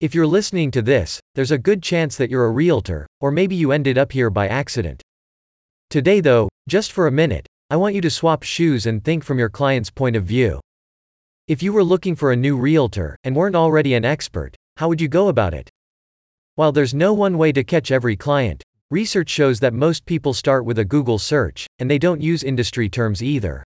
If you're listening to this, there's a good chance that you're a realtor, or maybe you ended up here by accident. Today, though, just for a minute, I want you to swap shoes and think from your client's point of view. If you were looking for a new realtor and weren't already an expert, how would you go about it? While there's no one way to catch every client, research shows that most people start with a Google search, and they don't use industry terms either.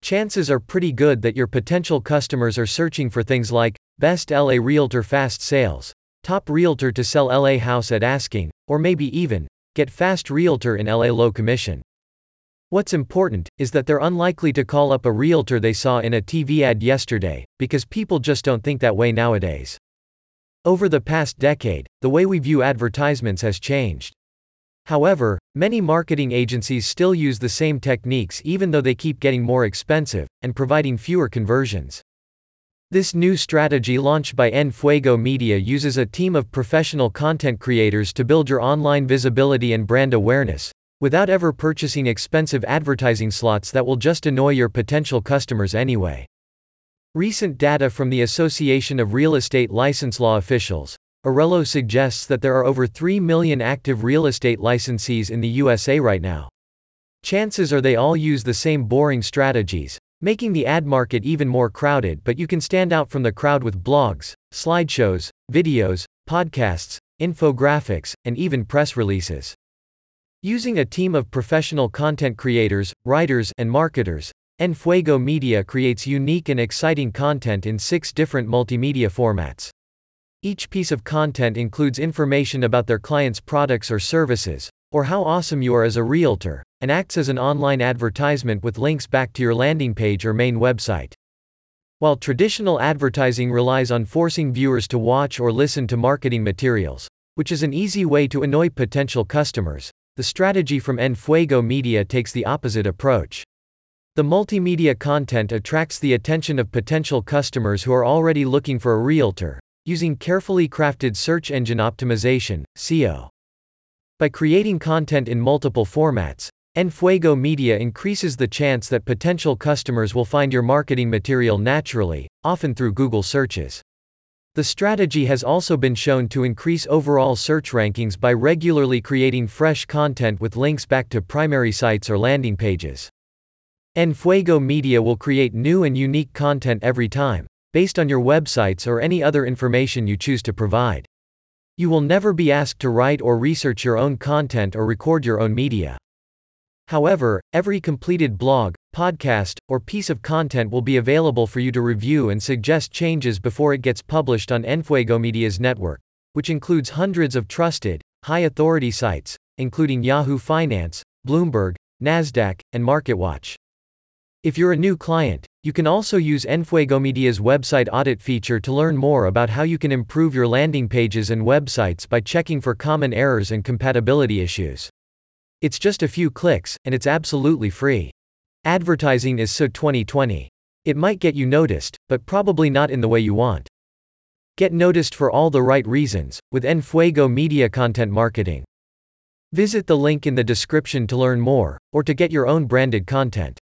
Chances are pretty good that your potential customers are searching for things like Best LA Realtor Fast Sales, Top Realtor to Sell LA House at Asking, or maybe even Get Fast Realtor in LA Low Commission. What's important is that they're unlikely to call up a realtor they saw in a TV ad yesterday, because people just don't think that way nowadays. Over the past decade, the way we view advertisements has changed. However, many marketing agencies still use the same techniques even though they keep getting more expensive and providing fewer conversions. This new strategy launched by Enfuego Media uses a team of professional content creators to build your online visibility and brand awareness, without ever purchasing expensive advertising slots that will just annoy your potential customers anyway. Recent data from the Association of Real Estate License Law Officials, Arello suggests that there are over 3 million active real estate licensees in the USA right now. Chances are they all use the same boring strategies, making the ad market even more crowded, but you can stand out from the crowd with blogs, slideshows, videos, podcasts, infographics, and even press releases. Using a team of professional content creators, writers, and marketers, Enfuego Media creates unique and exciting content in six different multimedia formats. Each piece of content includes information about their client's products or services, or how awesome you are as a realtor, and acts as an online advertisement with links back to your landing page or main website. While traditional advertising relies on forcing viewers to watch or listen to marketing materials, which is an easy way to annoy potential customers, the strategy from Enfuego Media takes the opposite approach. The multimedia content attracts the attention of potential customers who are already looking for a realtor, using carefully crafted search engine optimization, SEO. By creating content in multiple formats, Enfuego Media increases the chance that potential customers will find your marketing material naturally, often through Google searches. The strategy has also been shown to increase overall search rankings by regularly creating fresh content with links back to primary sites or landing pages. Enfuego Media will create new and unique content every time, based on your websites or any other information you choose to provide. You will never be asked to write or research your own content or record your own media. However, every completed blog, podcast, or piece of content will be available for you to review and suggest changes before it gets published on Enfuego Media's network, which includes hundreds of trusted, high authority sites, including Yahoo Finance, Bloomberg, NASDAQ, and MarketWatch. If you're a new client, you can also use Enfuego Media's website audit feature to learn more about how you can improve your landing pages and websites by checking for common errors and compatibility issues. It's just a few clicks, and it's absolutely free. Advertising is so 2020. It might get you noticed, but probably not in the way you want. Get noticed for all the right reasons, with Enfuego Media Content Marketing. Visit the link in the description to learn more, or to get your own branded content.